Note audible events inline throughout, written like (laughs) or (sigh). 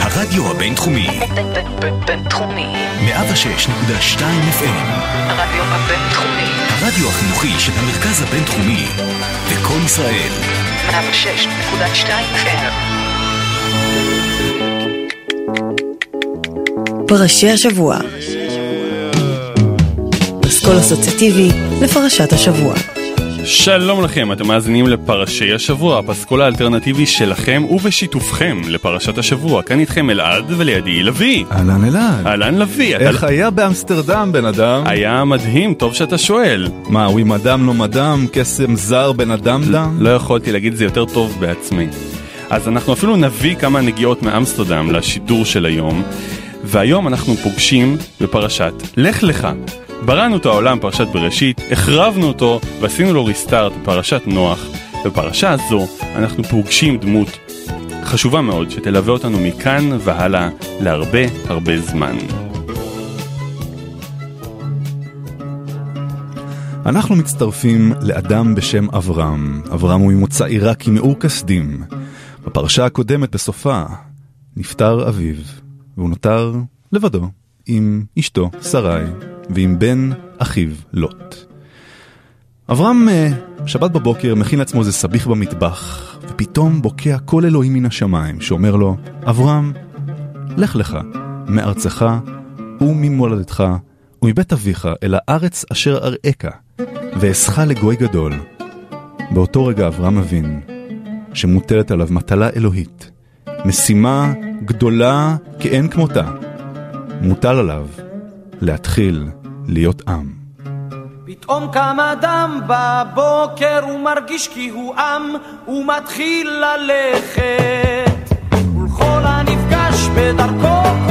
הרדיו הבינתחומי. בינתחומי. 106.2 FM. הרדיו הבינתחומי. הרדיו החינוכי של המרכז הבינתחומי. לקום ישראל. 106.2 FM. פרשי השבוע. פסקול אסוציאטיבי לפרשת השבוע. שלום לכם, אתם מאזינים לפרשי השבוע, הפסקול האלטרנטיבי שלכם ובשיתופכם לפרשת השבוע. כאן איתכם אלעד ולידי לביא. אהלן אלעד. אהלן לביא. אתה- איך היה באמסטרדם בן אדם? היה מדהים, טוב שאתה שואל. מה, הוא עם אדם לא מדם, קסם זר בן אדם דם? לא יכולתי להגיד את זה יותר טוב בעצמי. אז אנחנו אפילו נביא כמה נגיעות מאמסטרדם לשידור של היום, והיום אנחנו פוגשים בפרשת לך לך. בראנו את העולם פרשת בראשית, החרבנו אותו ועשינו לו ריסטארט בפרשת נוח. בפרשה הזו אנחנו פוגשים דמות חשובה מאוד שתלווה אותנו מכאן והלאה להרבה הרבה זמן. אנחנו מצטרפים לאדם בשם אברהם. אברהם הוא ממוצא עיראקי מאור כסדים. בפרשה הקודמת בסופה נפטר אביו, והוא נותר לבדו עם אשתו שרי ועם בן אחיו לוט. אברהם אה, שבת בבוקר מכין לעצמו איזה סביח במטבח, ופתאום בוקע קול אלוהים מן השמיים שאומר לו, אברהם, לך לך מארצך וממולדתך ומבית אביך אל הארץ אשר אראך, ואעשך לגוי גדול. באותו רגע אברהם מבין שמוטלת עליו מטלה אלוהית, משימה גדולה כאין כמותה. מוטל עליו להתחיל להיות עם. פתאום קם אדם בבוקר ומרגיש כי הוא עם ומתחיל ללכת ולכל הנפגש בדרכו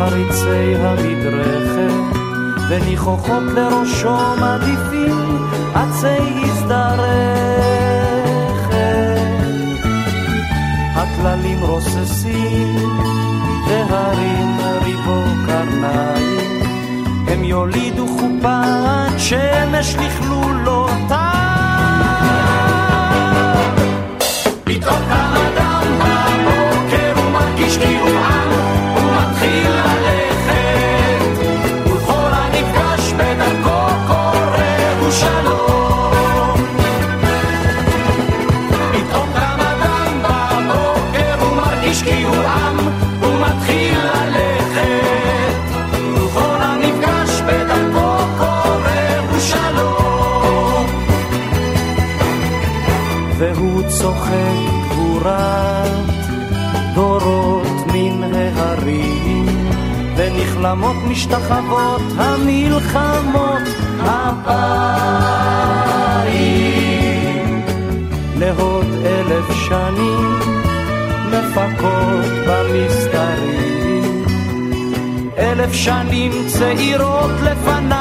חריצי המדרכת וניחוחות לראשו מדיפים עצי הזדרכת. הטללים רוססים והרים ריבו קרניים. הם יולידו חופת שמש לכלולותיו. פתאום קם אדם בבוקר ומרגיש כי הוא ונכלמות משתחוות המלחמות הבאים לעוד אלף שנים מפקות במסתרים. אלף שנים צעירות לפניו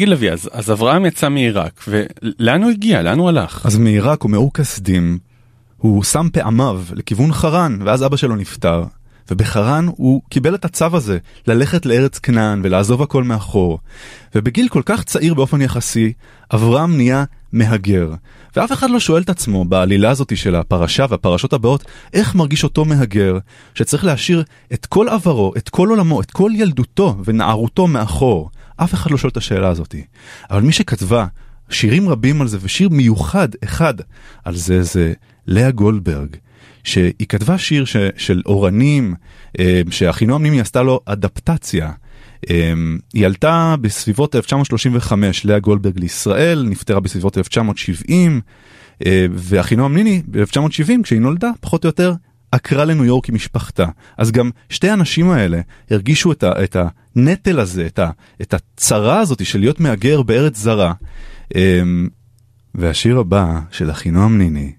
תגיד לוי, אז, אז אברהם יצא מעיראק, ולאן הוא הגיע? לאן הוא הלך? אז מעיראק ומאור כסדים, הוא שם פעמיו לכיוון חרן, ואז אבא שלו נפטר. ובחרן הוא קיבל את הצו הזה, ללכת לארץ כנען ולעזוב הכל מאחור. ובגיל כל כך צעיר באופן יחסי, אברהם נהיה מהגר. ואף אחד לא שואל את עצמו בעלילה הזאת של הפרשה והפרשות הבאות, איך מרגיש אותו מהגר שצריך להשאיר את כל עברו, את כל עולמו, את כל ילדותו ונערותו מאחור. אף אחד לא שואל את השאלה הזאת. אבל מי שכתבה שירים רבים על זה ושיר מיוחד אחד על זה זה לאה גולדברג. שהיא כתבה שיר ש, של אורנים, אה, שאחינועם נימי עשתה לו אדפטציה. אה, היא עלתה בסביבות 1935, לאה גולדברג לישראל, נפטרה בסביבות 1970, אה, ואחינועם ניני ב-1970, כשהיא נולדה, פחות או יותר, עקרה לניו יורק עם משפחתה. אז גם שתי האנשים האלה הרגישו את, ה, את הנטל הזה, את, ה, את הצרה הזאת של להיות מהגר בארץ זרה. והשיר הבא של אחינועם ניני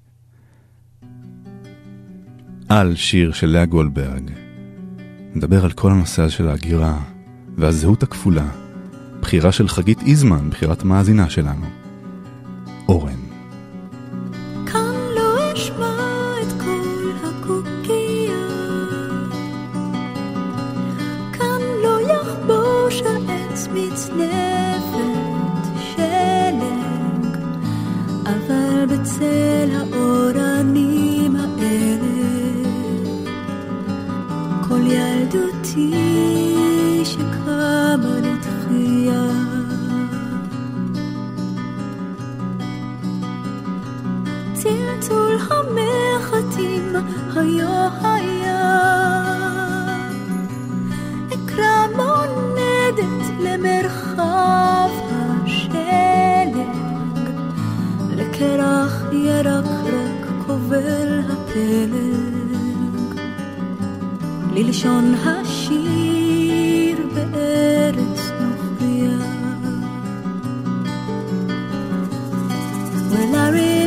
על שיר של לאה גולדברג. מדבר על כל הנושא הזה של ההגירה והזהות הכפולה. בחירה של חגית איזמן, בחירת מאזינה שלנו. אורן. ללשון השיר בארץ נוכריה. Well, I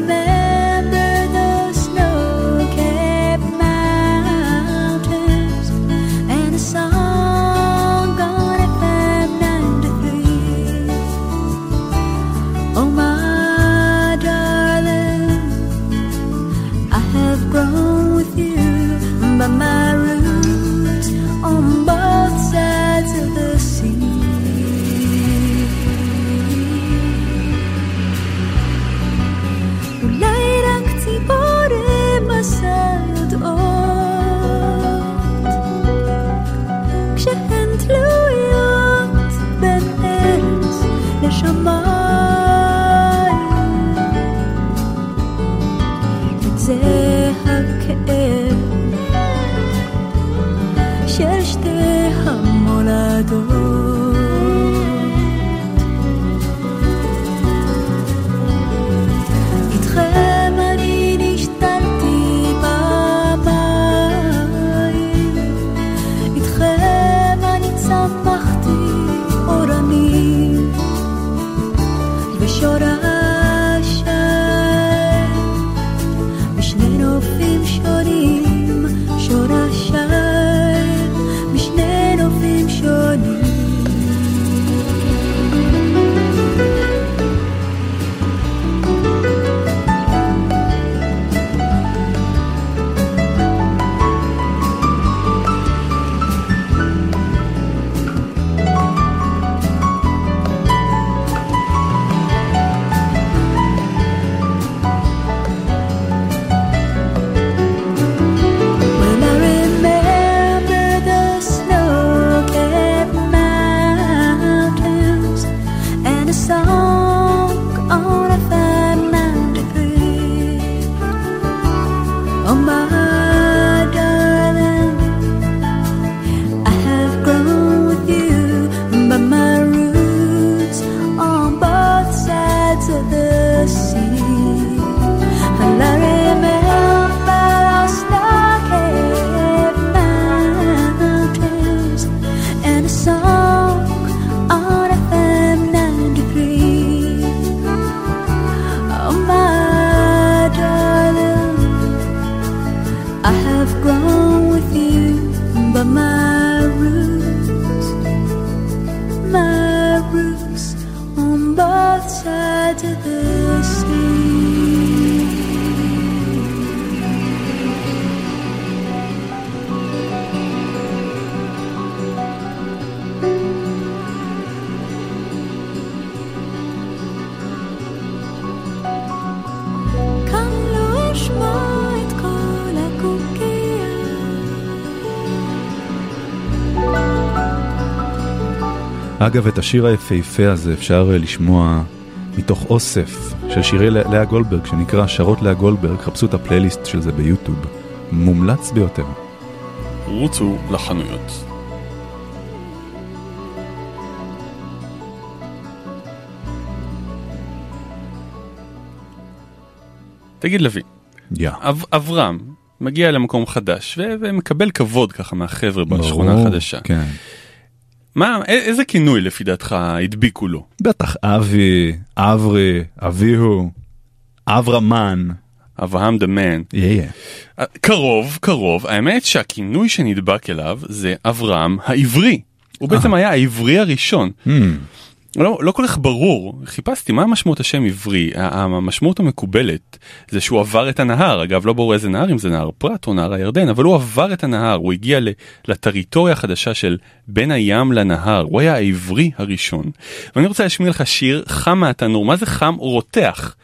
אגב, את השיר היפהפה הזה אפשר אה, לשמוע מתוך אוסף של שירי לאה גולדברג, שנקרא שרות לאה גולדברג, חפשו את הפלייליסט של זה ביוטיוב. מומלץ ביותר. רוצו לחנויות. תגיד לוי, יא. אב, אברהם מגיע למקום חדש ו- ומקבל כבוד ככה מהחבר'ה בשכונה החדשה. כן. מה, איזה כינוי לפי דעתך הדביקו לו? בטח אבי, אברי, אביהו, אברמן. אברהם דה מן. קרוב, קרוב, האמת שהכינוי שנדבק אליו זה אברהם העברי. הוא בעצם היה העברי הראשון. Hmm, לא, לא כל כך ברור, חיפשתי מה משמעות השם עברי, המשמעות המקובלת זה שהוא עבר את הנהר, אגב לא ברור איזה נהר, אם זה נהר פרת או נהר הירדן, אבל הוא עבר את הנהר, הוא הגיע לטריטוריה החדשה של בין הים לנהר, הוא היה העברי הראשון. ואני רוצה להשמיע לך שיר חם מהתנור, מה זה חם? רותח.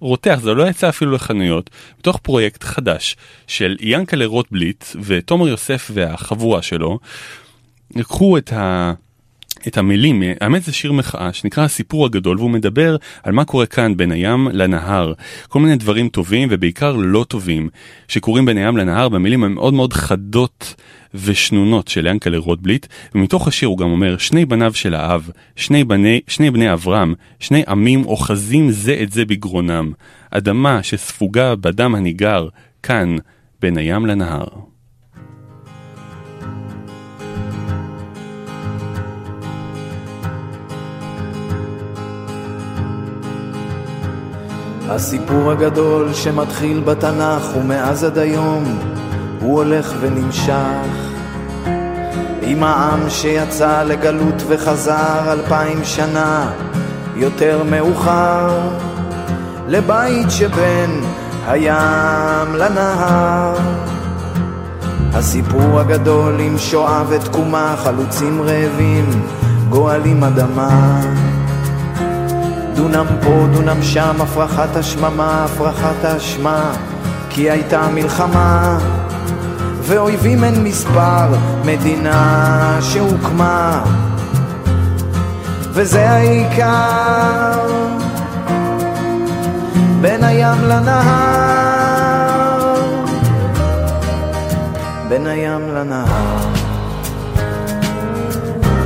רותח, זה לא יצא אפילו לחנויות, מתוך פרויקט חדש של ינקלה רוטבליט ותומר יוסף והחבורה שלו, לקחו את ה... את המילים, האמת זה שיר מחאה שנקרא הסיפור הגדול והוא מדבר על מה קורה כאן בין הים לנהר. כל מיני דברים טובים ובעיקר לא טובים שקורים בין הים לנהר במילים המאוד מאוד חדות ושנונות של ינקלה רוטבליט ומתוך השיר הוא גם אומר שני בניו של האב, שני בני, שני בני אברהם, שני עמים אוחזים זה את זה בגרונם, אדמה שספוגה בדם הניגר כאן בין הים לנהר. הסיפור הגדול שמתחיל בתנ"ך ומאז עד היום הוא הולך ונמשך. עם העם שיצא לגלות וחזר אלפיים שנה יותר מאוחר לבית שבין הים לנהר. הסיפור הגדול עם שואה ותקומה חלוצים רעבים גואלים אדמה דונם פה, דונם שם, הפרחת השממה, הפרחת האשמה, כי הייתה מלחמה, ואויבים אין מספר, מדינה שהוקמה, וזה העיקר, בין הים לנהר, בין הים לנהר.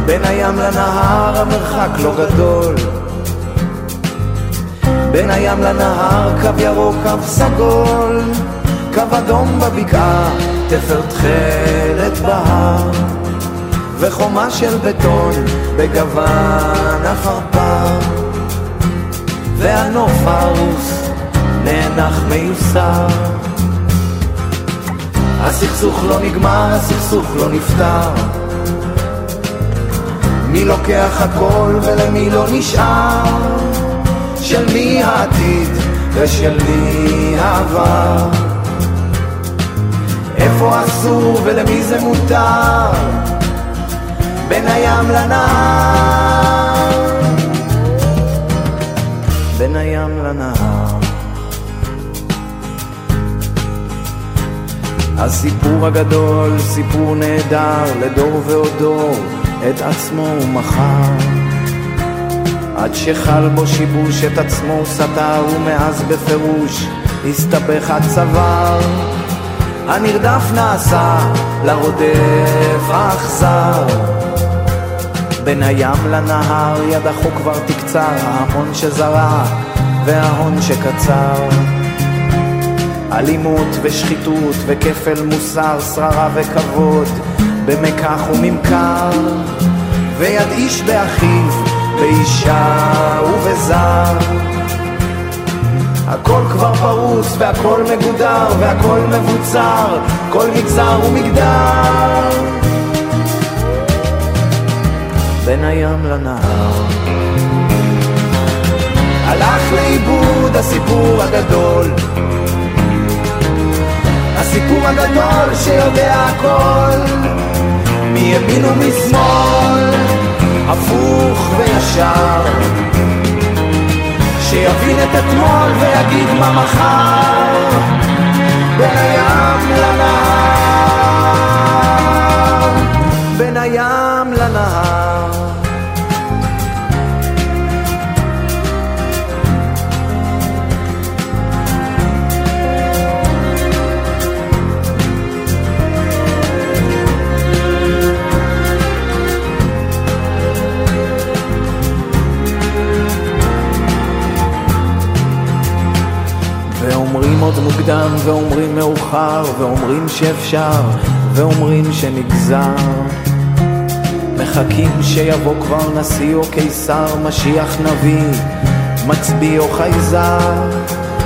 בין הים לנהר המרחק לא גדול בין הים לנהר קו ירוק, קו סגול, קו אדום בבקעה, תפר תכלת בהר, וחומה של בטון בגוון עפרפר, והנוף הרוס נאנח מיוסר. הסכסוך לא נגמר, הסכסוך לא נפתר. מי לוקח הכל ולמי לא נשאר? של מי העתיד ושל מי העבר. איפה אסור ולמי זה מותר? בין הים לנהר. בין הים לנהר. הסיפור הגדול, סיפור נהדר לדור ועוד דור, את עצמו הוא מכר. עד שחל בו שיבוש את עצמו סתר ומאז בפירוש הסתבך הצוואר. הנרדף נעשה לרודף האכזר. בין הים לנהר ידחו כבר תקצר ההמון שזרע וההון שקצר. אלימות ושחיתות וכפל מוסר שררה וכבוד במקח וממכר. ויד איש באחיו באישה ובזר. הכל כבר פרוס והכל מגודר והכל מבוצר כל מגזר ומגדר. בין הים לנהר. הלך לאיבוד הסיפור הגדול. הסיפור הגדול שיודע הכל מימין ומשמאל הפוך וישר. שיבין את אתמול ויגיד מה מחר. בין הים לנהר. בין הים לנהר מוקדם ואומרים מאוחר ואומרים שאפשר ואומרים שנגזר. מחכים שיבוא כבר נשיא או קיסר, משיח נביא, מצביא או חייזר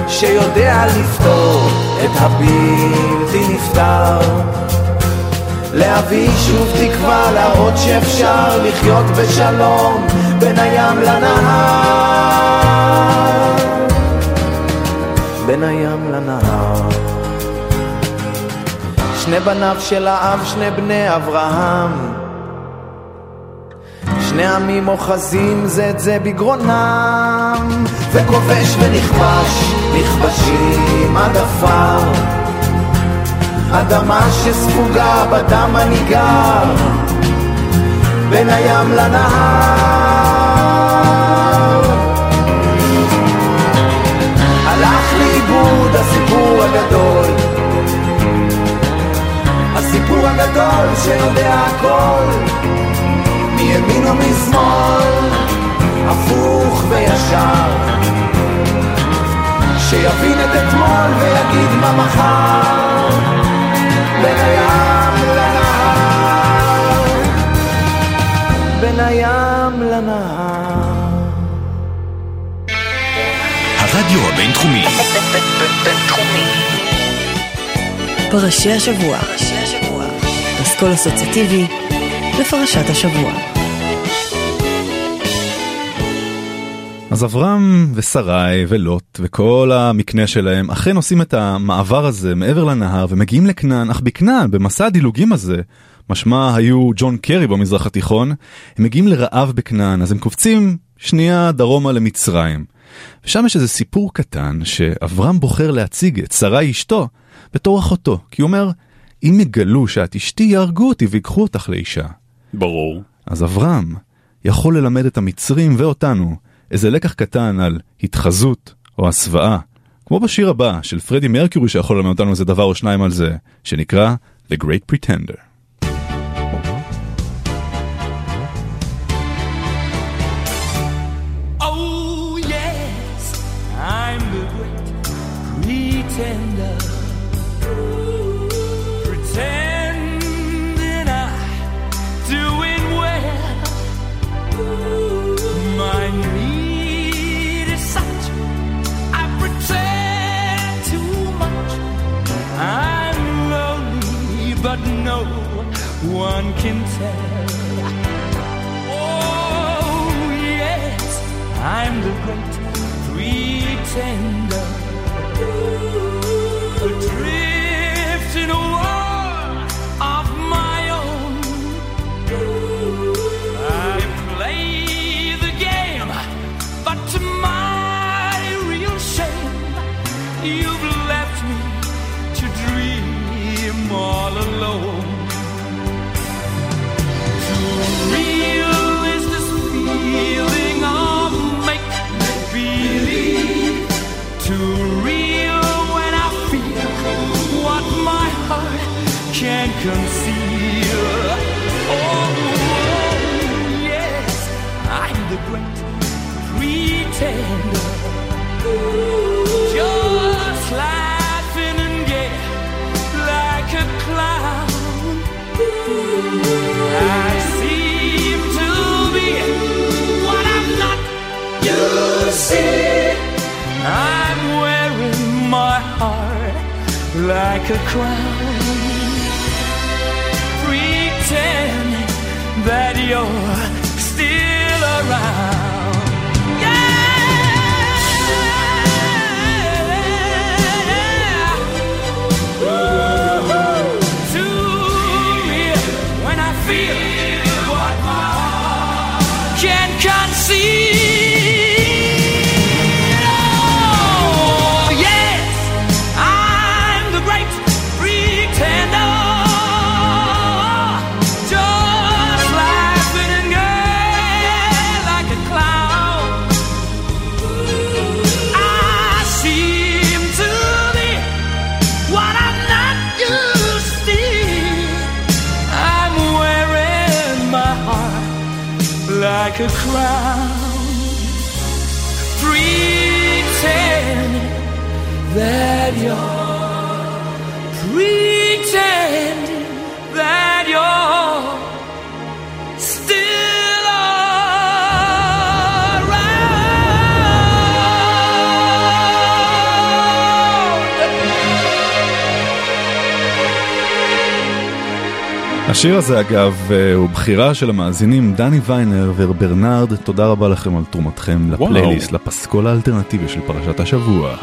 שיודע לפתור את הבלתי נפתר. להביא שוב תקווה, להראות שאפשר לחיות בשלום בין הים לנהר בין הים לנהר. שני בניו של האב, שני בני אברהם. שני עמים אוחזים זה את זה בגרונם. וכובש ונכבש, נכבשים עד עפר. אדמה שספוגה בדם הניגר. בין הים לנהר הסיפור הגדול. הסיפור הגדול שיודע הכל. מימין ומשמאל הפוך וישר. שיבין את אתמול ויגיד מה מחר. בין הים לנהר. בין הים לנהר הרדיו הבינתחומי. בינתחומי. פרשי השבוע. אסכול אסוציאטיבי לפרשת השבוע. אז אברהם ושרי ולוט וכל המקנה שלהם אכן עושים את המעבר הזה מעבר לנהר ומגיעים לכנען, אך בכנען, במסע הדילוגים הזה, משמע היו ג'ון קרי במזרח התיכון, הם מגיעים לרעב בכנען, אז הם קופצים שנייה דרומה למצרים. ושם יש איזה סיפור קטן שאברהם בוחר להציג את שרי אשתו בתור אחותו, כי הוא אומר, אם יגלו שאת אשתי יהרגו אותי ויקחו אותך לאישה. ברור. אז אברהם יכול ללמד את המצרים ואותנו איזה לקח קטן על התחזות או הסוואה, כמו בשיר הבא של פרדי מרקיורי שיכול ללמד אותנו איזה דבר או שניים על זה, שנקרא The Great Pretender. One can tell. Oh, yes, I'm the great pretender. See, I'm wearing my heart like a crown, pretending that you're השיר הזה אגב אה, הוא בחירה של המאזינים דני ויינר וברנרד, תודה רבה לכם על תרומתכם. לפלייליסט, לפסקול האלטרנטיבי של פרשת השבוע.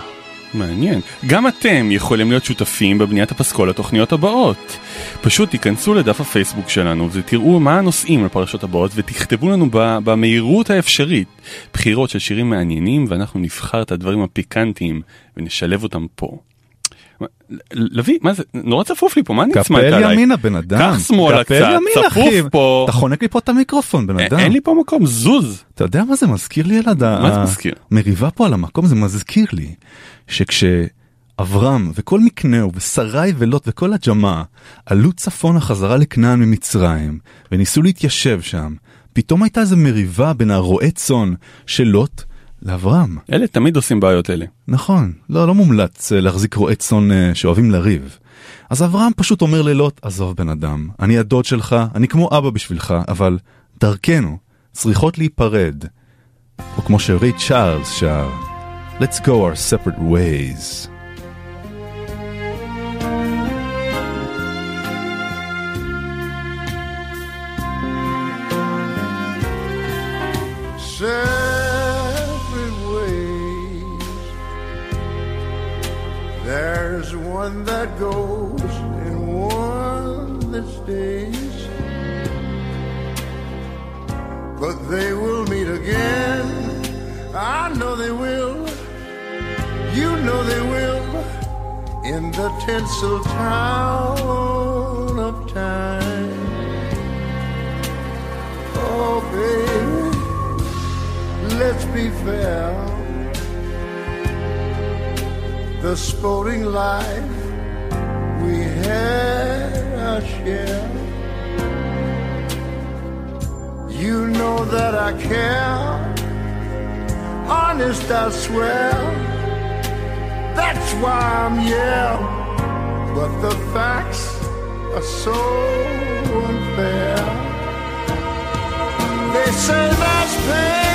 מעניין. גם אתם יכולים להיות שותפים בבניית הפסקול לתוכניות הבאות. פשוט תיכנסו לדף הפייסבוק שלנו ותראו מה הנושאים לפרשות הבאות ותכתבו לנו במהירות האפשרית בחירות של שירים מעניינים ואנחנו נבחר את הדברים הפיקנטיים ונשלב אותם פה. לביא, מה זה? נורא צפוף לי פה, מה נצמדת קפל עליי? ימינה בן אדם. קח שמאלה קפל קצת, צפוף. פה. אתה חונק לי פה את המיקרופון בן א- אדם. אין לי פה מקום, זוז. אתה יודע מה זה מזכיר לי ילד? מה זה מזכיר? המריבה פה על המקום זה מזכיר לי שכשאברהם וכל מקנהו ושרי ולוט וכל הג'מאעה עלו צפונה חזרה לכנען ממצרים וניסו להתיישב שם, פתאום הייתה איזו מריבה בין הרועה צאן של לוט לאברהם. אלה תמיד עושים בעיות אלה. נכון, לא, לא מומלץ אה, להחזיק רועה צאן אה, שאוהבים לריב. אז אברהם פשוט אומר ללוט, עזוב בן אדם, אני הדוד שלך, אני כמו אבא בשבילך, אבל דרכנו צריכות להיפרד. או כמו שריי צ'ארלס שר, Let's go our separate ways. separate There's one that goes and one that stays. But they will meet again. I know they will. You know they will. In the tinsel town of time. Oh, baby let's be fair. The sporting life we had our share. You know that I care. Honest, I swear. That's why I'm here. But the facts are so unfair. They say that's pain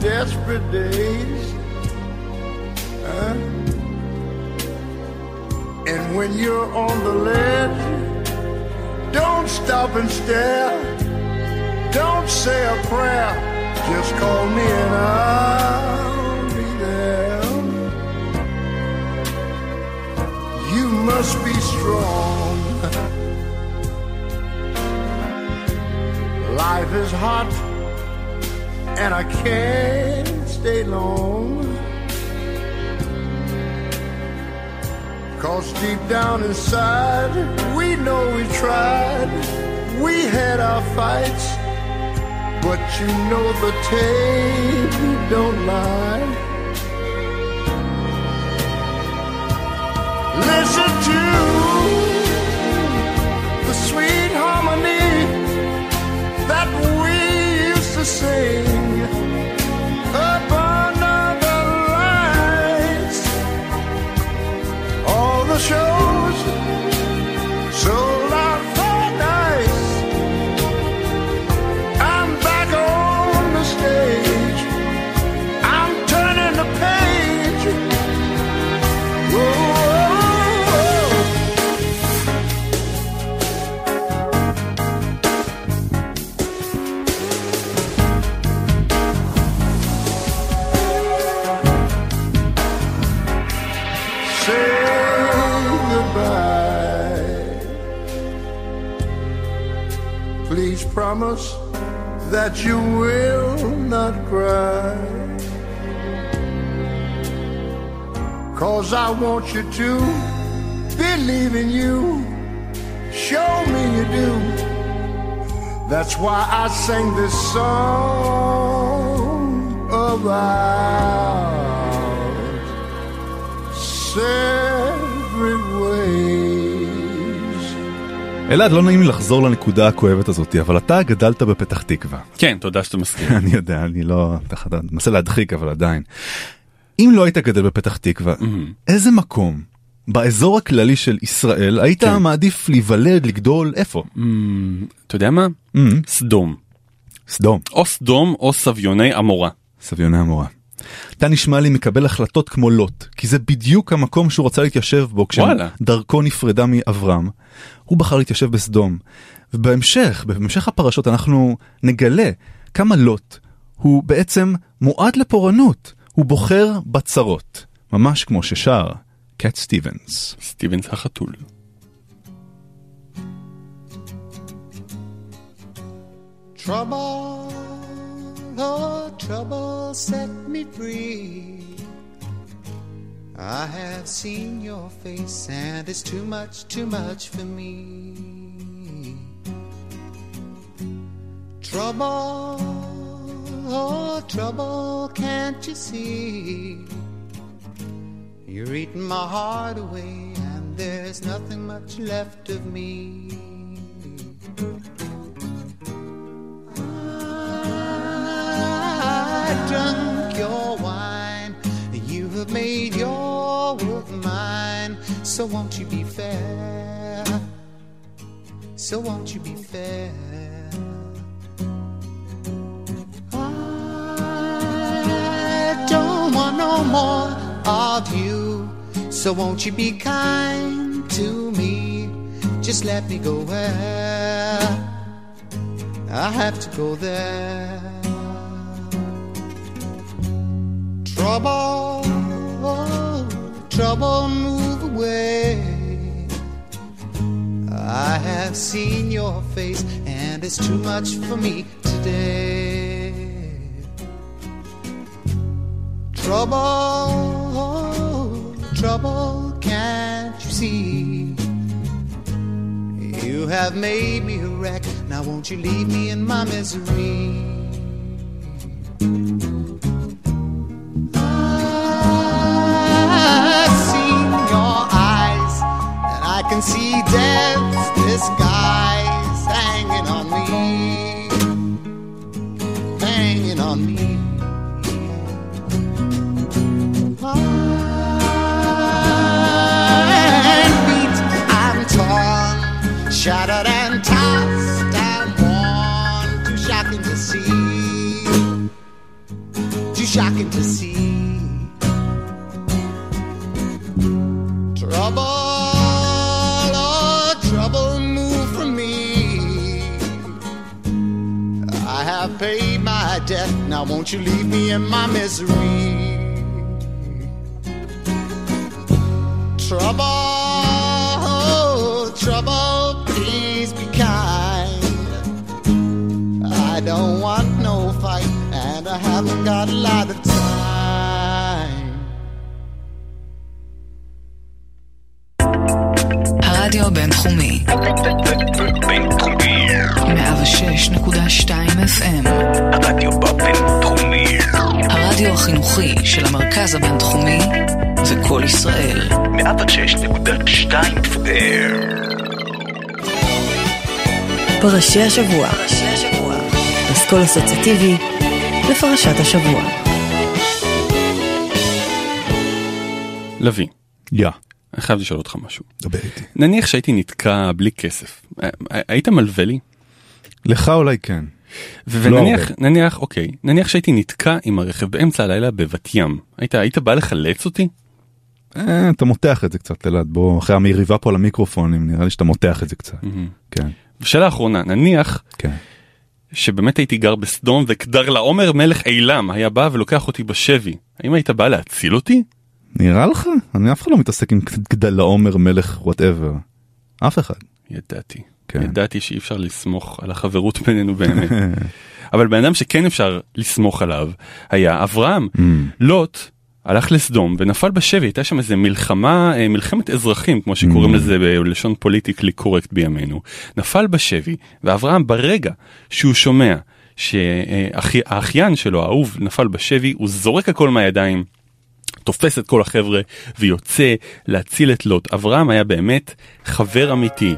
desperate days. huh? And when you're on the ledge, don't stop and stare. Don't say a prayer. Just call me and I'll be there. You must be strong. (laughs) Life is hot and I can't stay long. Cause deep down inside, we know we tried. We had our fights, but you know the tape don't lie. Want you to believe in you. Show me you do. That's why I sang this song about separate ways. אלעד, לא נעים לי לחזור לנקודה הכואבת הזאת, אבל אתה גדלת בפתח תקווה. כן, תודה שאתה מזכיר. (laughs) אני יודע, אני לא... אני מנסה להדחיק, אבל עדיין. אם לא היית גדל בפתח תקווה, איזה מקום באזור הכללי של ישראל היית כן. מעדיף להיוולד, לגדול, איפה? אתה יודע מה? Mm, סדום. סדום, או סדום או סביוני עמורה. סביוני המורה. אתה נשמע לי מקבל החלטות כמו לוט, כי זה בדיוק המקום שהוא רצה להתיישב בו. כשדרכו נפרדה מאברהם. הוא בחר להתיישב בסדום. ובהמשך, בהמשך הפרשות אנחנו נגלה כמה לוט הוא בעצם מועד לפורענות. הוא בוחר בצרות, ממש כמו ששר קט סטיבנס. סטיבנס החתול. Trouble, oh, trouble set me free. I have seen your face, and it's too much, too much for me. Trouble, oh, trouble, can't you see? You're eating my heart away, and there's nothing much left of me. I drunk your wine. You have made your world mine. So won't you be fair? So won't you be fair? No more of you. So won't you be kind to me? Just let me go where I have to go there. Trouble, trouble, move away. I have seen your face, and it's too much for me today. Trouble, oh, trouble, can't you see? You have made me a wreck. Now won't you leave me in my misery? I've seen your eyes, and I can see death's eventually פרשי השבוע. אסכול אסוציאטיבי לפרשת השבוע. לביא, יא, אני חייב לשאול אותך משהו. דבר איתי. נניח שהייתי נתקע בלי כסף, אה, היית מלווה לי? לך אולי כן. לא ונניח, הרבה. נניח, אוקיי, נניח שהייתי נתקע עם הרכב באמצע הלילה בבת ים, היית, היית בא לחלץ אותי? אה, אתה מותח את זה קצת, אלעד, בוא, אחרי המריבה פה על המיקרופונים, נראה לי שאתה מותח את זה קצת. כן, ושאלה אחרונה, נניח כן. שבאמת הייתי גר בסדום וכדרלעומר מלך עילם היה בא ולוקח אותי בשבי, האם היית בא להציל אותי? נראה לך? אני אף אחד לא מתעסק עם כדרלעומר מלך whatever. אף אחד. ידעתי, כן. ידעתי שאי אפשר לסמוך על החברות בינינו באמת. (laughs) אבל בן אדם שכן אפשר לסמוך עליו היה אברהם. לוט הלך לסדום ונפל בשבי, הייתה שם איזה מלחמה, אה, מלחמת אזרחים, כמו שקוראים לזה בלשון politically correct בימינו. נפל בשבי, ואברהם ברגע שהוא שומע שהאחיין שלו, האהוב, נפל בשבי, הוא זורק הכל מהידיים. תופס את כל החבר'ה ויוצא להציל את לוט. אברהם היה באמת חבר אמיתי.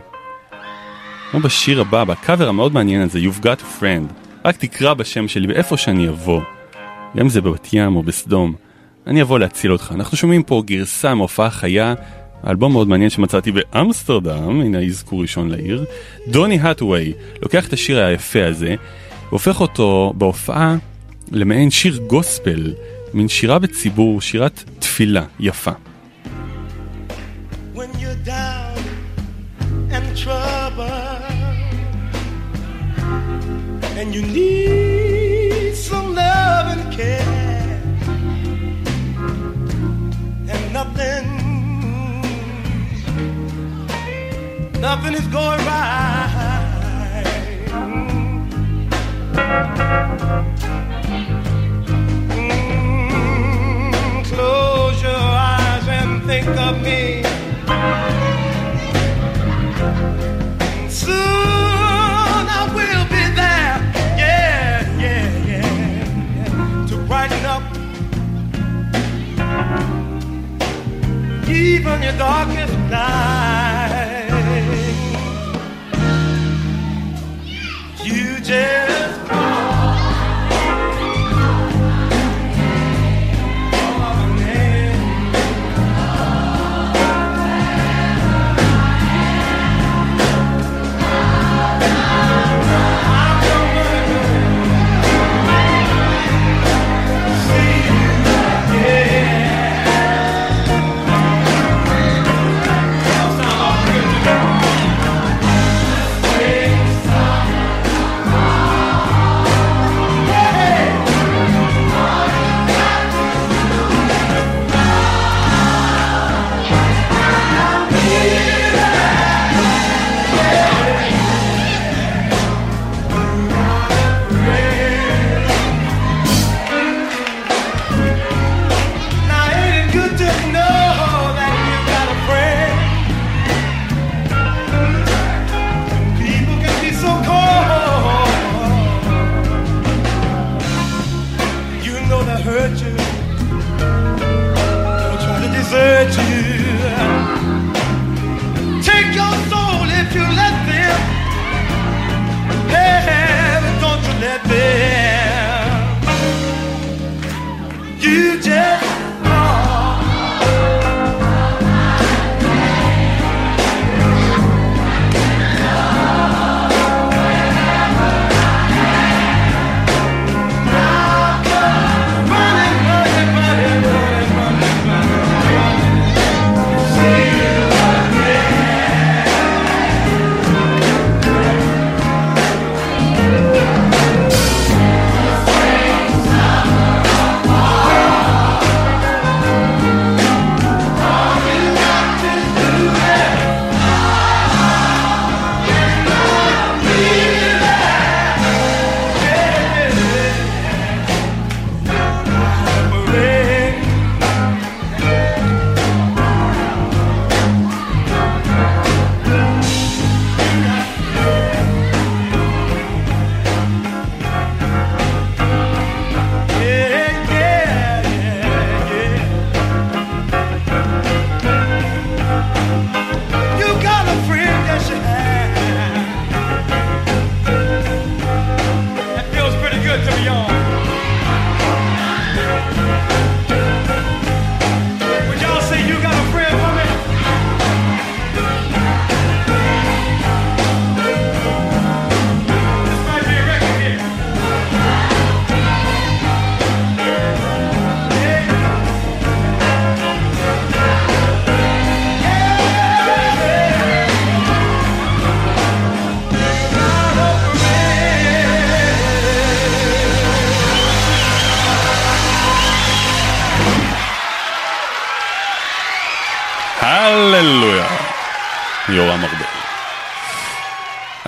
כמו בשיר הבא, בקאבר המאוד מעניין הזה, You've got a friend. רק תקרא בשם שלי ואיפה שאני אבוא. גם אם זה בבת ים או בסדום. אני אבוא להציל אותך. אנחנו שומעים פה גרסה מהופעה חיה, אלבום מאוד מעניין שמצאתי באמסטרדם, הנה האזכור ראשון לעיר. דוני האטווי לוקח את השיר היפה הזה, והופך אותו בהופעה למעין שיר גוספל, מין שירה בציבור, שירת תפילה יפה. when you're down and trouble and you need some love and care nothing. Nothing is going right. Mm, close your eyes and think of me. Soon even your darkest night. You just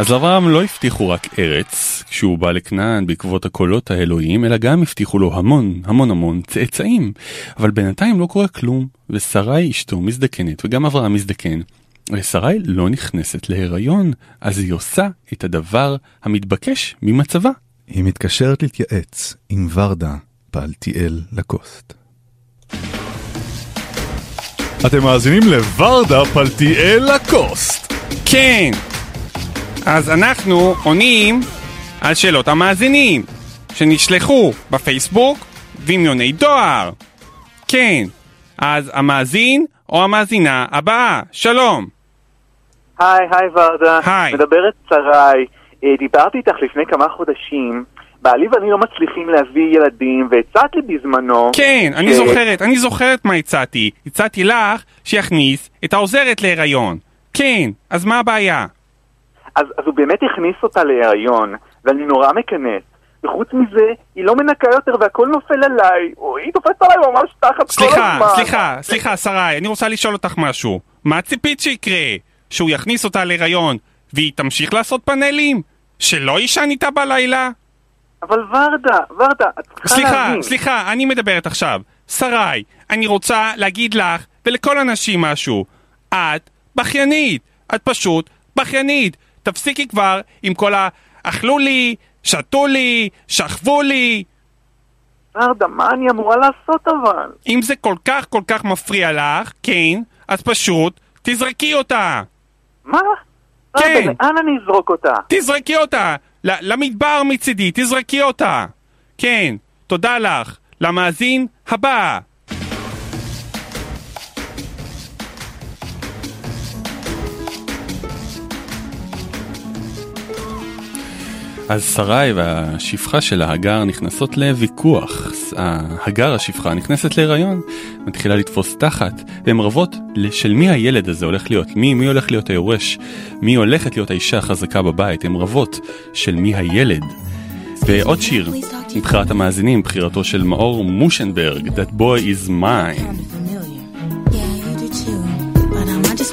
אז לאברהם לא הבטיחו רק ארץ כשהוא בא לכנען בעקבות הקולות האלוהיים, אלא גם הבטיחו לו המון המון המון צאצאים. אבל בינתיים לא קורה כלום, ושרי אשתו מזדקנת, וגם אברהם מזדקן. ושרי לא נכנסת להיריון, אז היא עושה את הדבר המתבקש ממצבה. היא מתקשרת להתייעץ עם ורדה פלטיאל לקוסט. אתם מאזינים לוורדה פלטיאל לקוסט. כן! אז אנחנו עונים על שאלות המאזינים שנשלחו בפייסבוק דמיוני דואר. כן, אז המאזין או המאזינה הבאה, שלום. היי, היי ורדה. היי. מדברת שרי. אה, דיברתי איתך לפני כמה חודשים. בעלי ואני לא מצליחים להביא ילדים, והצעת לי בזמנו... כן, אני ש- זוכרת, אני זוכרת מה הצעתי. הצעתי לך שיכניס את העוזרת להיריון. כן, אז מה הבעיה? אז, אז הוא באמת הכניס אותה להיריון, ואני נורא מקנאת. וחוץ מזה, היא לא מנקה יותר והכל נופל עליי. או, היא תופסת עליי ממש תחת כל סליחה, הזמן. סליחה, סליחה, שרי, אני רוצה לשאול אותך משהו. מה ציפית שיקרה? שהוא יכניס אותה להיריון והיא תמשיך לעשות פאנלים? שלא יישן איתה בלילה? אבל ורדה, ורדה, את צריכה סליחה, להבין. סליחה, אני מדברת עכשיו. שרי, אני רוצה להגיד לך ולכל הנשים משהו. את בכיינית. את פשוט בכיינית. תפסיקי כבר עם כל ה... אכלו לי, שתו לי, שכבו לי. ורדה, מה אני אמורה לעשות אבל? אם זה כל כך כל כך מפריע לך, כן, אז פשוט תזרקי אותה. מה? כן. ורדה, לאן אני אזרוק אותה? תזרקי אותה! למדבר מצידי, תזרקי אותה! כן, תודה לך. למאזין הבא. אז שרי והשפחה של ההגר נכנסות לוויכוח. ההגר, השפחה, נכנסת להיריון, מתחילה לתפוס תחת, והן רבות של מי הילד הזה הולך להיות, מי, מי הולך להיות היורש, מי הולכת להיות האישה החזקה בבית, הן רבות של מי הילד. ועוד שיר, מבחירת המאזינים, בחירתו של מאור מושנברג, That Boy Is Mine. Um,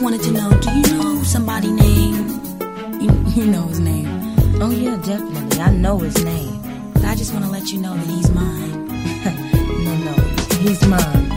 wanted to know, do you know somebody named? You, you know his name. Oh yeah, definitely. I know his name. But I just want to let you know that he's mine. (laughs) no, no, he's mine.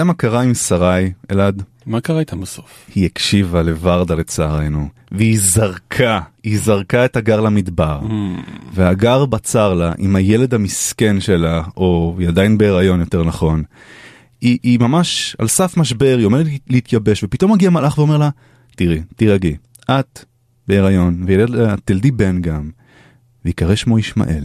יודע מה קרה עם שרי, אלעד? מה קרה איתם בסוף? היא הקשיבה לוורדה לצערנו, והיא זרקה, היא זרקה את הגר למדבר. והגר בצר לה, עם הילד המסכן שלה, או היא עדיין בהיריון יותר נכון, היא, היא ממש על סף משבר, היא עומדת להתייבש, ופתאום מגיע מלאך ואומר לה, תראי, תירגעי, את בהיריון, וילד לה, תלדי בן גם, ויקרא שמו ישמעאל.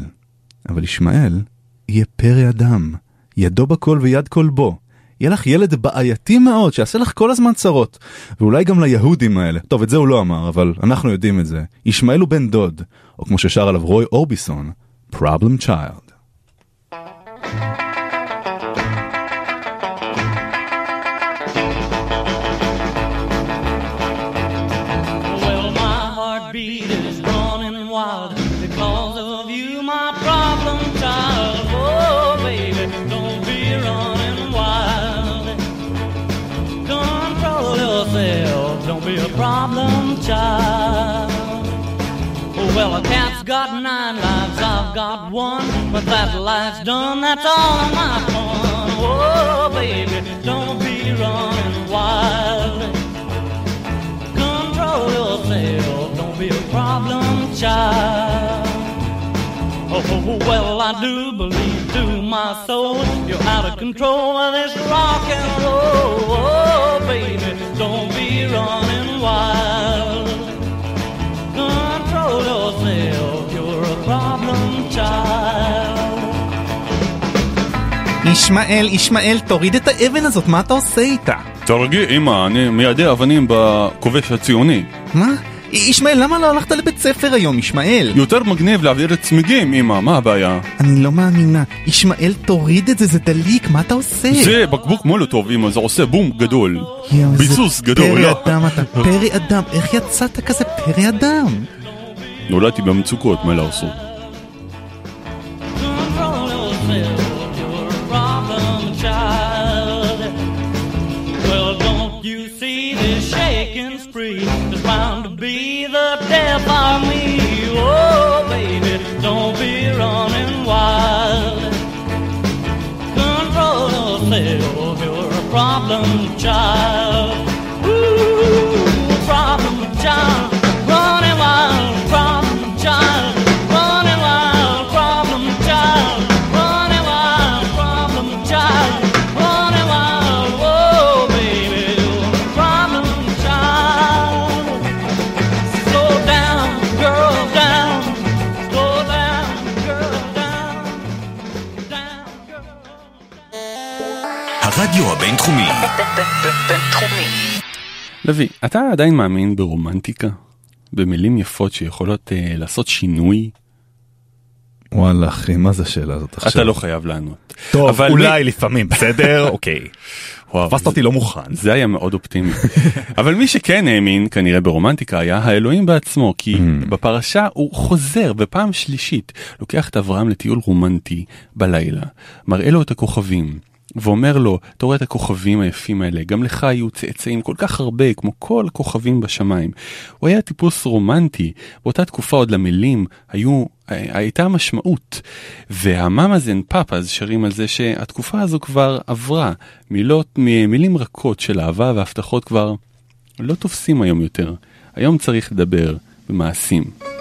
אבל ישמעאל יהיה פרא אדם, ידו בכל ויד כל בו. יהיה לך ילד בעייתי מאוד, שיעשה לך כל הזמן צרות. ואולי גם ליהודים האלה. טוב, את זה הוא לא אמר, אבל אנחנו יודעים את זה. ישמעאל הוא בן דוד, או כמו ששר עליו רוי אורביסון, Problem Child. Got nine lives, I've got one, but that life's done, that's all my fun. Oh, baby, don't be running wild. Control yourself, don't be a problem child. Oh, well, I do believe to my soul you're out of control of this rock and roll. Oh, baby, don't be running wild. Control yourself, problem child. ישמעאל, ישמעאל, תוריד את האבן הזאת, מה אתה עושה איתה? תרגיע, אמא, אני מיידה אבנים בכובש הציוני. מה? ישמעאל, למה לא הלכת לבית ספר היום, ישמעאל? יותר מגניב להעביר צמיגים, אמא, מה הבעיה? אני לא מאמינה. ישמעאל, תוריד את זה, זה דליק, מה אתה עושה? זה בקבוק מולוטוב, אמא, זה עושה בום גדול. יואו, ביסוס גדול, פרא לא? אדם אתה, פרא אדם, איך יצאת כזה פרא אדם? נולדתי במצוקות, מה לעשות? Control yourself, you're a problem child. Well, don't you הרדיו הבינתחומי. בינתחומי. לוי, אתה עדיין מאמין ברומנטיקה? במילים יפות שיכולות uh, לעשות שינוי? וואלה אחי, מה זה השאלה הזאת עכשיו? אתה לא חייב לענות. טוב, אבל אולי מי- לפעמים, (laughs) בסדר? אוקיי. תפסת אותי לא מוכן. זה היה מאוד אופטימי. (laughs) אבל מי שכן האמין כנראה ברומנטיקה היה האלוהים בעצמו, כי Hmm. בפרשה הוא חוזר בפעם שלישית, לוקח את אברהם לטיול רומנטי בלילה, מראה לו את הכוכבים. ואומר לו, אתה רואה את הכוכבים היפים האלה, גם לך היו צאצאים כל כך הרבה, כמו כל הכוכבים בשמיים. הוא היה טיפוס רומנטי, באותה תקופה עוד למילים היו, הייתה משמעות. והממזן פאפאז שרים על זה שהתקופה הזו כבר עברה, מילות, מילים רכות של אהבה והבטחות כבר לא תופסים היום יותר. היום צריך לדבר במעשים.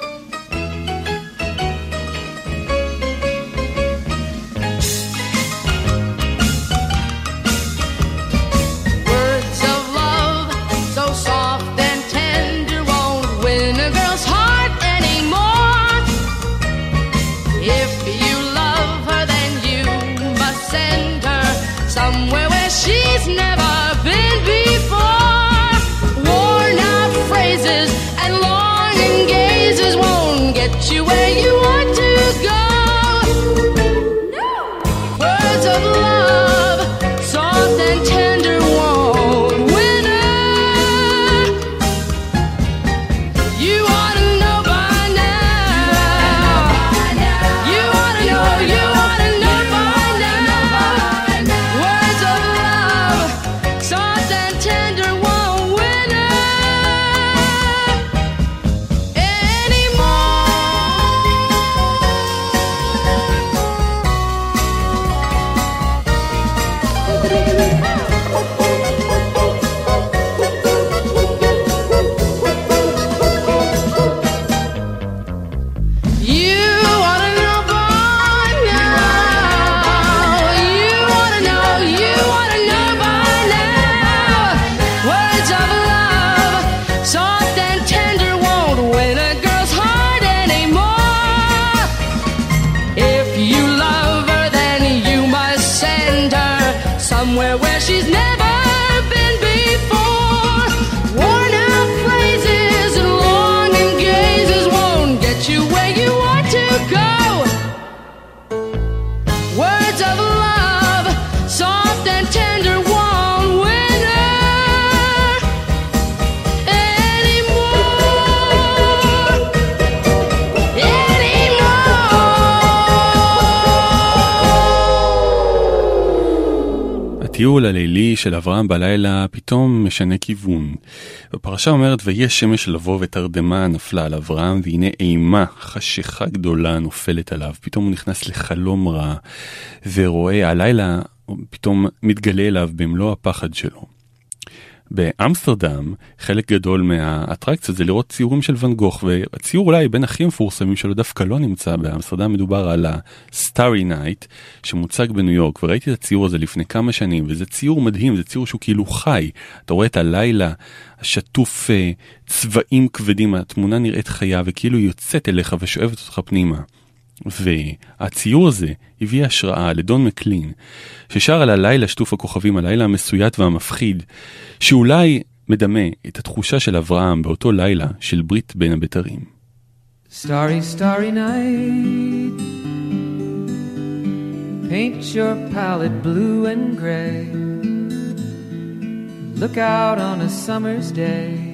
הטיול הלילי של אברהם בלילה פתאום משנה כיוון. הפרשה אומרת, ויהי שמש לבוא ותרדמה נפלה על אברהם, והנה אימה, חשיכה גדולה נופלת עליו. פתאום הוא נכנס לחלום רע, ורואה הלילה, פתאום מתגלה אליו במלוא הפחד שלו. באמסטרדם חלק גדול מהאטרקציות זה לראות ציורים של ואן גוך והציור אולי בין הכי מפורסמים שלו דווקא לא נמצא באמסטרדם מדובר על ה-Starry Night שמוצג בניו יורק וראיתי את הציור הזה לפני כמה שנים וזה ציור מדהים זה ציור שהוא כאילו חי אתה רואה את הלילה השטוף אה, צבעים כבדים התמונה נראית חיה וכאילו יוצאת אליך ושואבת אותך פנימה. והציור הזה הביא השראה לדון מקלין, ששר על הלילה שטוף הכוכבים, הלילה המסויט והמפחיד, שאולי מדמה את התחושה של אברהם באותו לילה של ברית בין הבתרים. Starry, starry night. Paint your palette blue and gray. Look out on a summer's day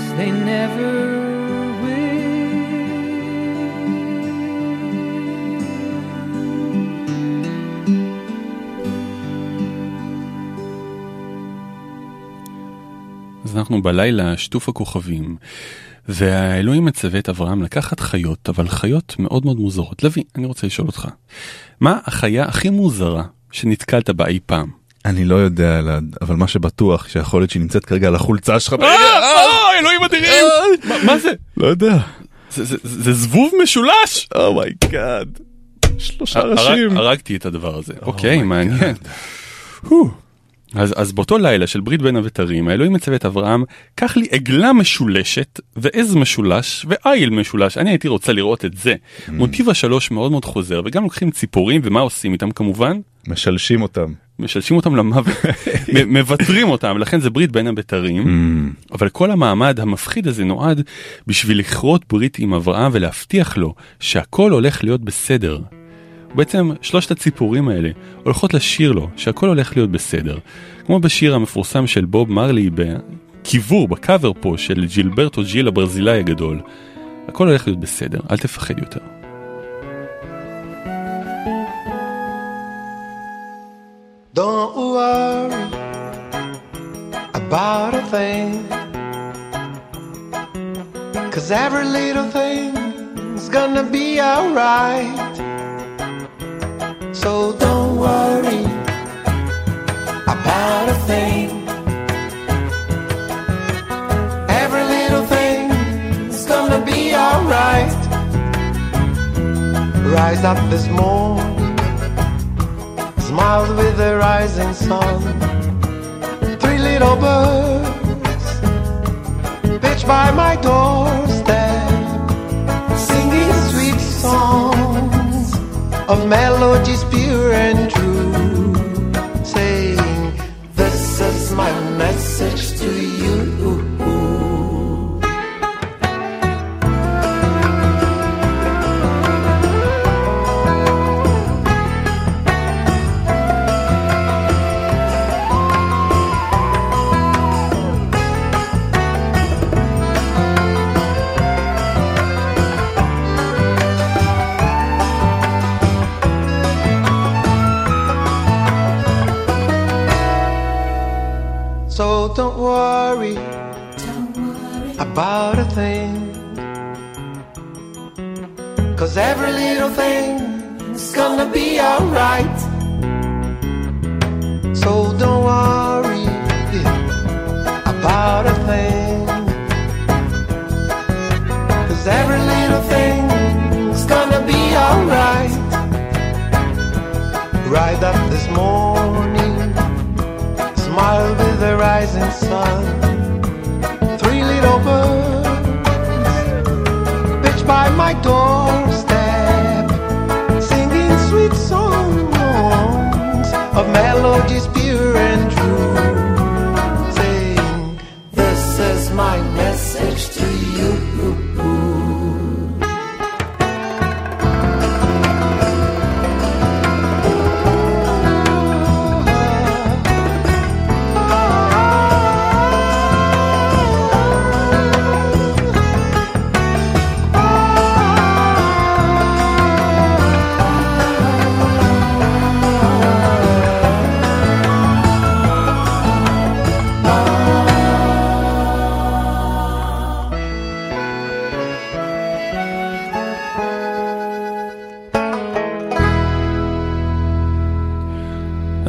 they never אז אנחנו בלילה שטוף הכוכבים, והאלוהים מצווה את אברהם לקחת חיות, אבל חיות מאוד מאוד מוזרות. לוי, אני רוצה לשאול אותך, מה החיה הכי מוזרה שנתקלת בה אי פעם? אני לא יודע, אלעד, אבל מה שבטוח שיכול להיות שהיא נמצאת כרגע על החולצה שלך. אה, אה, אלוהים אדירים! מה- זה? לא יודע. זה- זבוב משולש! oh my God. שלושה הרג- ראשים. הרגתי את הדבר הזה. אוקיי, מעניין. אז, אז באותו לילה של ברית בין הבתרים, האלוהים מצווה את אברהם, קח לי עגלה משולשת, ועז משולש, ועיל משולש. אני הייתי רוצה לראות את זה. מוטיב השלוש מאוד מאוד חוזר, וגם לוקחים ציפורים, ומה עושים איתם כמובן? משלשים אותם. משלשים אותם למוות, (laughs) מוותרים אותם, לכן זה ברית בין הבתרים. אבל כל המעמד המפחיד הזה נועד בשביל לכרות ברית עם אברהם ולהבטיח לו שהכל הולך להיות בסדר. בעצם שלושת הציפורים האלה הולכות לשיר לו שהכל הולך להיות בסדר. כמו בשיר המפורסם של בוב מרלי בקיבור, בקאבר פה של ג'ילברטו ג'יל הברזילאי הגדול. הכל הולך להיות בסדר, אל תפחד יותר. Don't worry about a thing. Cause every little thing's gonna be alright. So don't worry about a thing. Every little thing's gonna be alright. Rise up this morning smiled with the rising sun. Three little birds pitched by my doorstep, singing sweet songs of melodies pure and true, saying, This is my message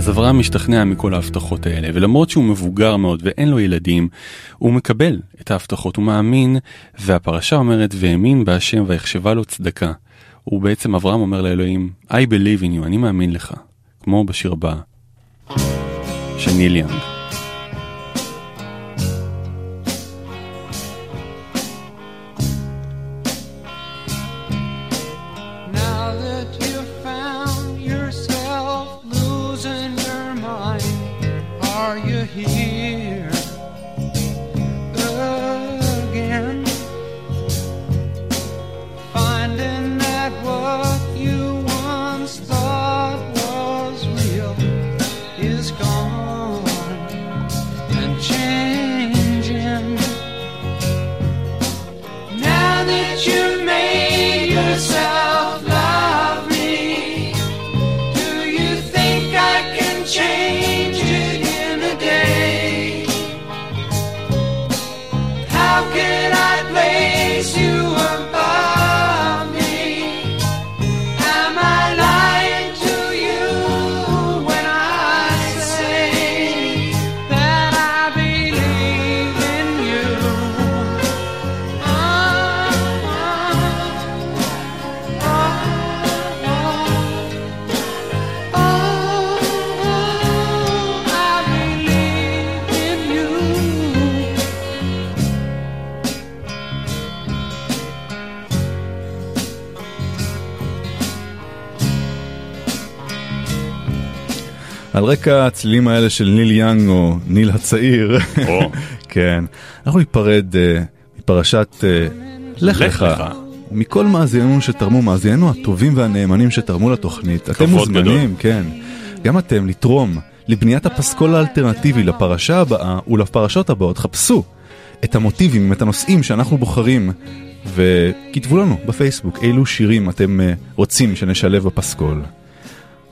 אז אברהם משתכנע מכל ההבטחות האלה, ולמרות שהוא מבוגר מאוד ואין לו ילדים, הוא מקבל את ההבטחות, הוא מאמין, והפרשה אומרת, והאמין בהשם ויחשבה לו צדקה. הוא בעצם, אברהם אומר לאלוהים, I believe in you, אני מאמין לך, כמו בשיר הבא של ניל יאנג. על רקע הצלילים האלה של ניל יאנג או ניל הצעיר, (laughs) כן, אנחנו ניפרד אה, מפרשת אה, לך לך. מכל מאזיננו שתרמו, מאזיננו הטובים והנאמנים שתרמו לתוכנית. אתם מוזמנים, כן. גם אתם לתרום לבניית הפסקול האלטרנטיבי לפרשה הבאה ולפרשות הבאות. חפשו את המוטיבים, את הנושאים שאנחנו בוחרים, וכתבו לנו בפייסבוק אילו שירים אתם אה, רוצים שנשלב בפסקול.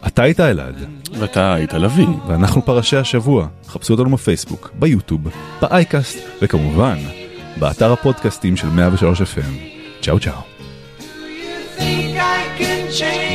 אתה היית אלעד. ואתה היית לביא. ואנחנו פרשי השבוע. חפשו אותנו בפייסבוק, ביוטיוב, באייקאסט, וכמובן, באתר הפודקאסטים של 103 FM. צ'או צ'או. think I can change